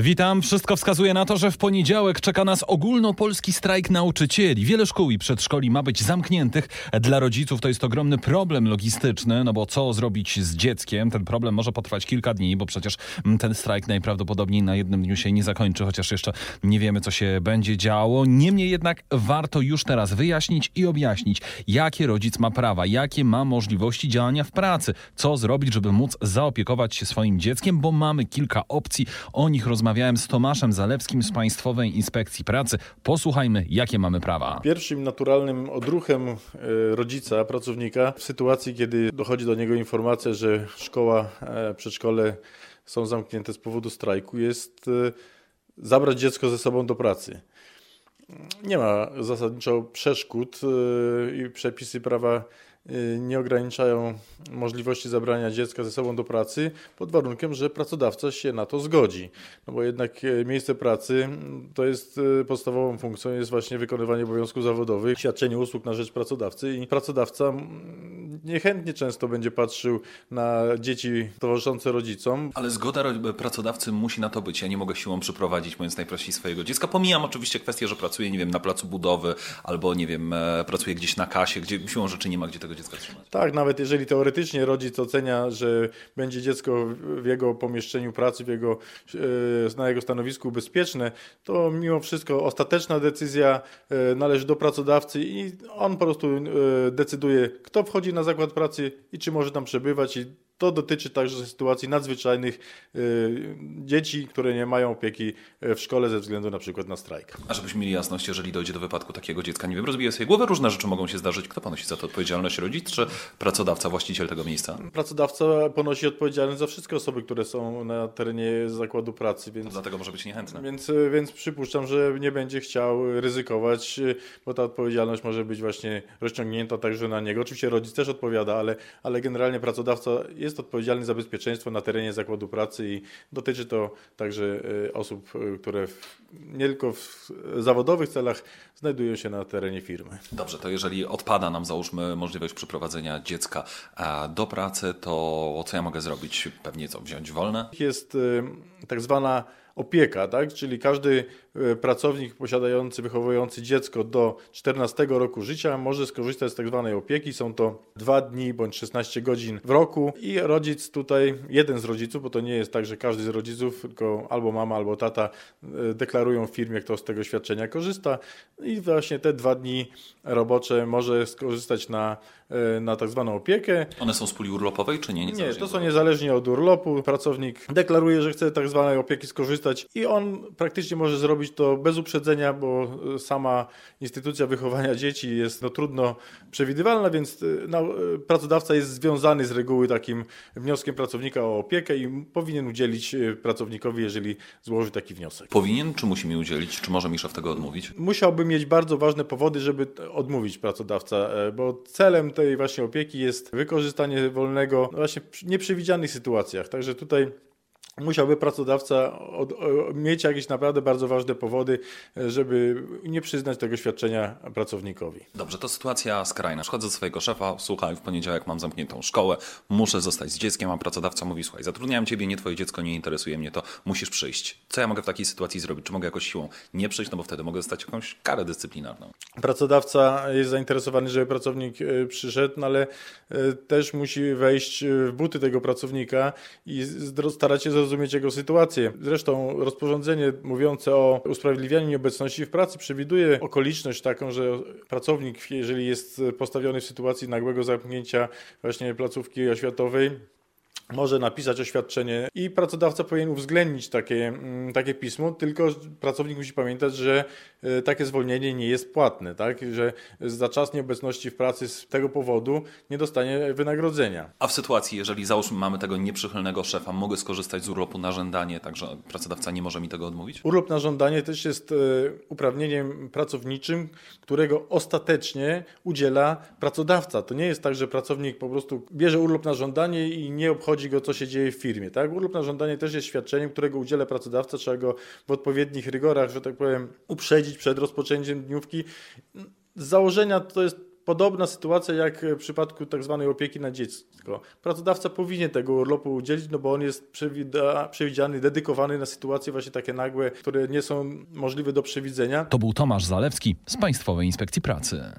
Witam. Wszystko wskazuje na to, że w poniedziałek czeka nas ogólnopolski strajk nauczycieli. Wiele szkół i przedszkoli ma być zamkniętych. Dla rodziców to jest ogromny problem logistyczny, no bo co zrobić z dzieckiem? Ten problem może potrwać kilka dni, bo przecież ten strajk najprawdopodobniej na jednym dniu się nie zakończy, chociaż jeszcze nie wiemy, co się będzie działo. Niemniej jednak warto już teraz wyjaśnić i objaśnić, jakie rodzic ma prawa, jakie ma możliwości działania w pracy, co zrobić, żeby móc zaopiekować się swoim dzieckiem, bo mamy kilka opcji, o nich rozmawiamy rozmawiałem z Tomaszem Zalewskim z Państwowej Inspekcji Pracy. Posłuchajmy, jakie mamy prawa. Pierwszym naturalnym odruchem e, rodzica, pracownika w sytuacji, kiedy dochodzi do niego informacja, że szkoła, e, przedszkole są zamknięte z powodu strajku, jest e, zabrać dziecko ze sobą do pracy. Nie ma zasadniczo przeszkód i przepisy prawa nie ograniczają możliwości zabrania dziecka ze sobą do pracy pod warunkiem, że pracodawca się na to zgodzi. No bo jednak e, miejsce pracy mm, to jest e, podstawową funkcją, jest właśnie wykonywanie obowiązków zawodowych, świadczenie usług na rzecz pracodawcy i pracodawca mm, niechętnie często będzie patrzył na dzieci towarzyszące rodzicom. Ale zgoda pracodawcy musi na to być. Ja nie mogę siłą przyprowadzić, mówiąc najprościej, swojego dziecka. Pomijam oczywiście kwestię, że pracuję, nie wiem, na placu budowy albo, nie wiem, e, pracuję gdzieś na kasie, gdzie siłą rzeczy nie ma gdzie tego dziecka trzymać. Tak, nawet jeżeli teoretycznie rodzic ocenia, że będzie dziecko w jego pomieszczeniu pracy, w jego, e, na jego stanowisku bezpieczne, to mimo wszystko ostateczna decyzja e, należy do pracodawcy i on po prostu decyduje, kto wchodzi na zakład pracy i czy może tam przebywać i to dotyczy także sytuacji nadzwyczajnych y, dzieci, które nie mają opieki y, w szkole ze względu na przykład na strajk. A żebyśmy mieli jasność, jeżeli dojdzie do wypadku takiego dziecka, nie wiem, rozbije sobie głowę, różne rzeczy mogą się zdarzyć. Kto ponosi za to odpowiedzialność? Rodzic czy pracodawca, właściciel tego miejsca? Pracodawca ponosi odpowiedzialność za wszystkie osoby, które są na terenie zakładu pracy. Więc, to dlatego może być niechętny. Więc, y, więc przypuszczam, że nie będzie chciał ryzykować, bo ta odpowiedzialność może być właśnie rozciągnięta także na niego. Oczywiście rodzic też odpowiada, ale, ale generalnie pracodawca jest jest odpowiedzialny za bezpieczeństwo na terenie zakładu pracy i dotyczy to także e, osób, e, które w, nie tylko w zawodowych celach znajdują się na terenie firmy. Dobrze, to jeżeli odpada nam załóżmy możliwość przyprowadzenia dziecka do pracy, to co ja mogę zrobić? Pewnie co, wziąć wolne? Jest e, tak zwana opieka, tak? czyli każdy e, pracownik posiadający, wychowujący dziecko do 14 roku życia może skorzystać z tak zwanej opieki. Są to dwa dni bądź 16 godzin w roku i rodzic tutaj, jeden z rodziców, bo to nie jest tak, że każdy z rodziców, tylko albo mama, albo tata e, deklarują w firmie, kto z tego świadczenia korzysta i właśnie te dwa dni robocze może skorzystać na, e, na tak zwaną opiekę. One są z puli urlopowej, czy nie? Nie, to są niezależnie od urlopu. Pracownik deklaruje, że chce tak zwanej opieki skorzystać i on praktycznie może zrobić to bez uprzedzenia, bo e, sama instytucja wychowania dzieci jest no, trudno przewidywalna, więc no, pracodawca jest związany z reguły takim wnioskiem pracownika o opiekę i powinien udzielić pracownikowi, jeżeli złoży taki wniosek. Powinien, czy musi mi udzielić, czy może mi szef tego odmówić? Musiałby mieć bardzo ważne powody, żeby odmówić pracodawca, bo celem tej właśnie opieki jest wykorzystanie wolnego no właśnie w nieprzewidzianych sytuacjach. Także tutaj musiałby pracodawca od, mieć jakieś naprawdę bardzo ważne powody, żeby nie przyznać tego świadczenia pracownikowi. Dobrze, to sytuacja skrajna. Przychodzę do swojego szefa, słuchaj, w poniedziałek mam zamkniętą szkołę, muszę zostać z dzieckiem, a pracodawca mówi, słuchaj, zatrudniałem ciebie, nie twoje dziecko, nie interesuje mnie to, musisz przyjść. Co ja mogę w takiej sytuacji zrobić? Czy mogę jakoś siłą nie przyjść, no bo wtedy mogę dostać jakąś karę dyscyplinarną? Pracodawca jest zainteresowany, żeby pracownik e, przyszedł, no ale e, też musi wejść w buty tego pracownika i starać się zrozumieć, zrozumieć jego sytuację. Zresztą rozporządzenie mówiące o usprawiedliwianiu nieobecności w pracy przewiduje okoliczność taką, że pracownik, jeżeli jest postawiony w sytuacji nagłego zamknięcia właśnie placówki oświatowej, może napisać oświadczenie i pracodawca powinien uwzględnić takie, mm, takie pismo, tylko pracownik musi pamiętać, że e, takie zwolnienie nie jest płatne, tak? że za czas nieobecności w pracy z tego powodu nie dostanie wynagrodzenia. A w sytuacji, jeżeli załóżmy mamy tego nieprzychylnego szefa, mogę skorzystać z urlopu na żądanie, także pracodawca nie może mi tego odmówić? Urlop na żądanie też jest e, uprawnieniem pracowniczym, którego ostatecznie udziela pracodawca. To nie jest tak, że pracownik po prostu bierze urlop na żądanie i nie obchodzi go, co się dzieje w firmie. Tak? Urlop na żądanie też jest świadczeniem, którego udziela pracodawca, trzeba go w odpowiednich rygorach, że tak powiem, uprzedzić przed rozpoczęciem dniówki. Z założenia to jest podobna sytuacja jak w przypadku tak zwanej opieki na dziecko. Pracodawca powinien tego urlopu udzielić, no bo on jest przewidziany, dedykowany na sytuacje właśnie takie nagłe, które nie są możliwe do przewidzenia. To był Tomasz Zalewski z Państwowej Inspekcji Pracy.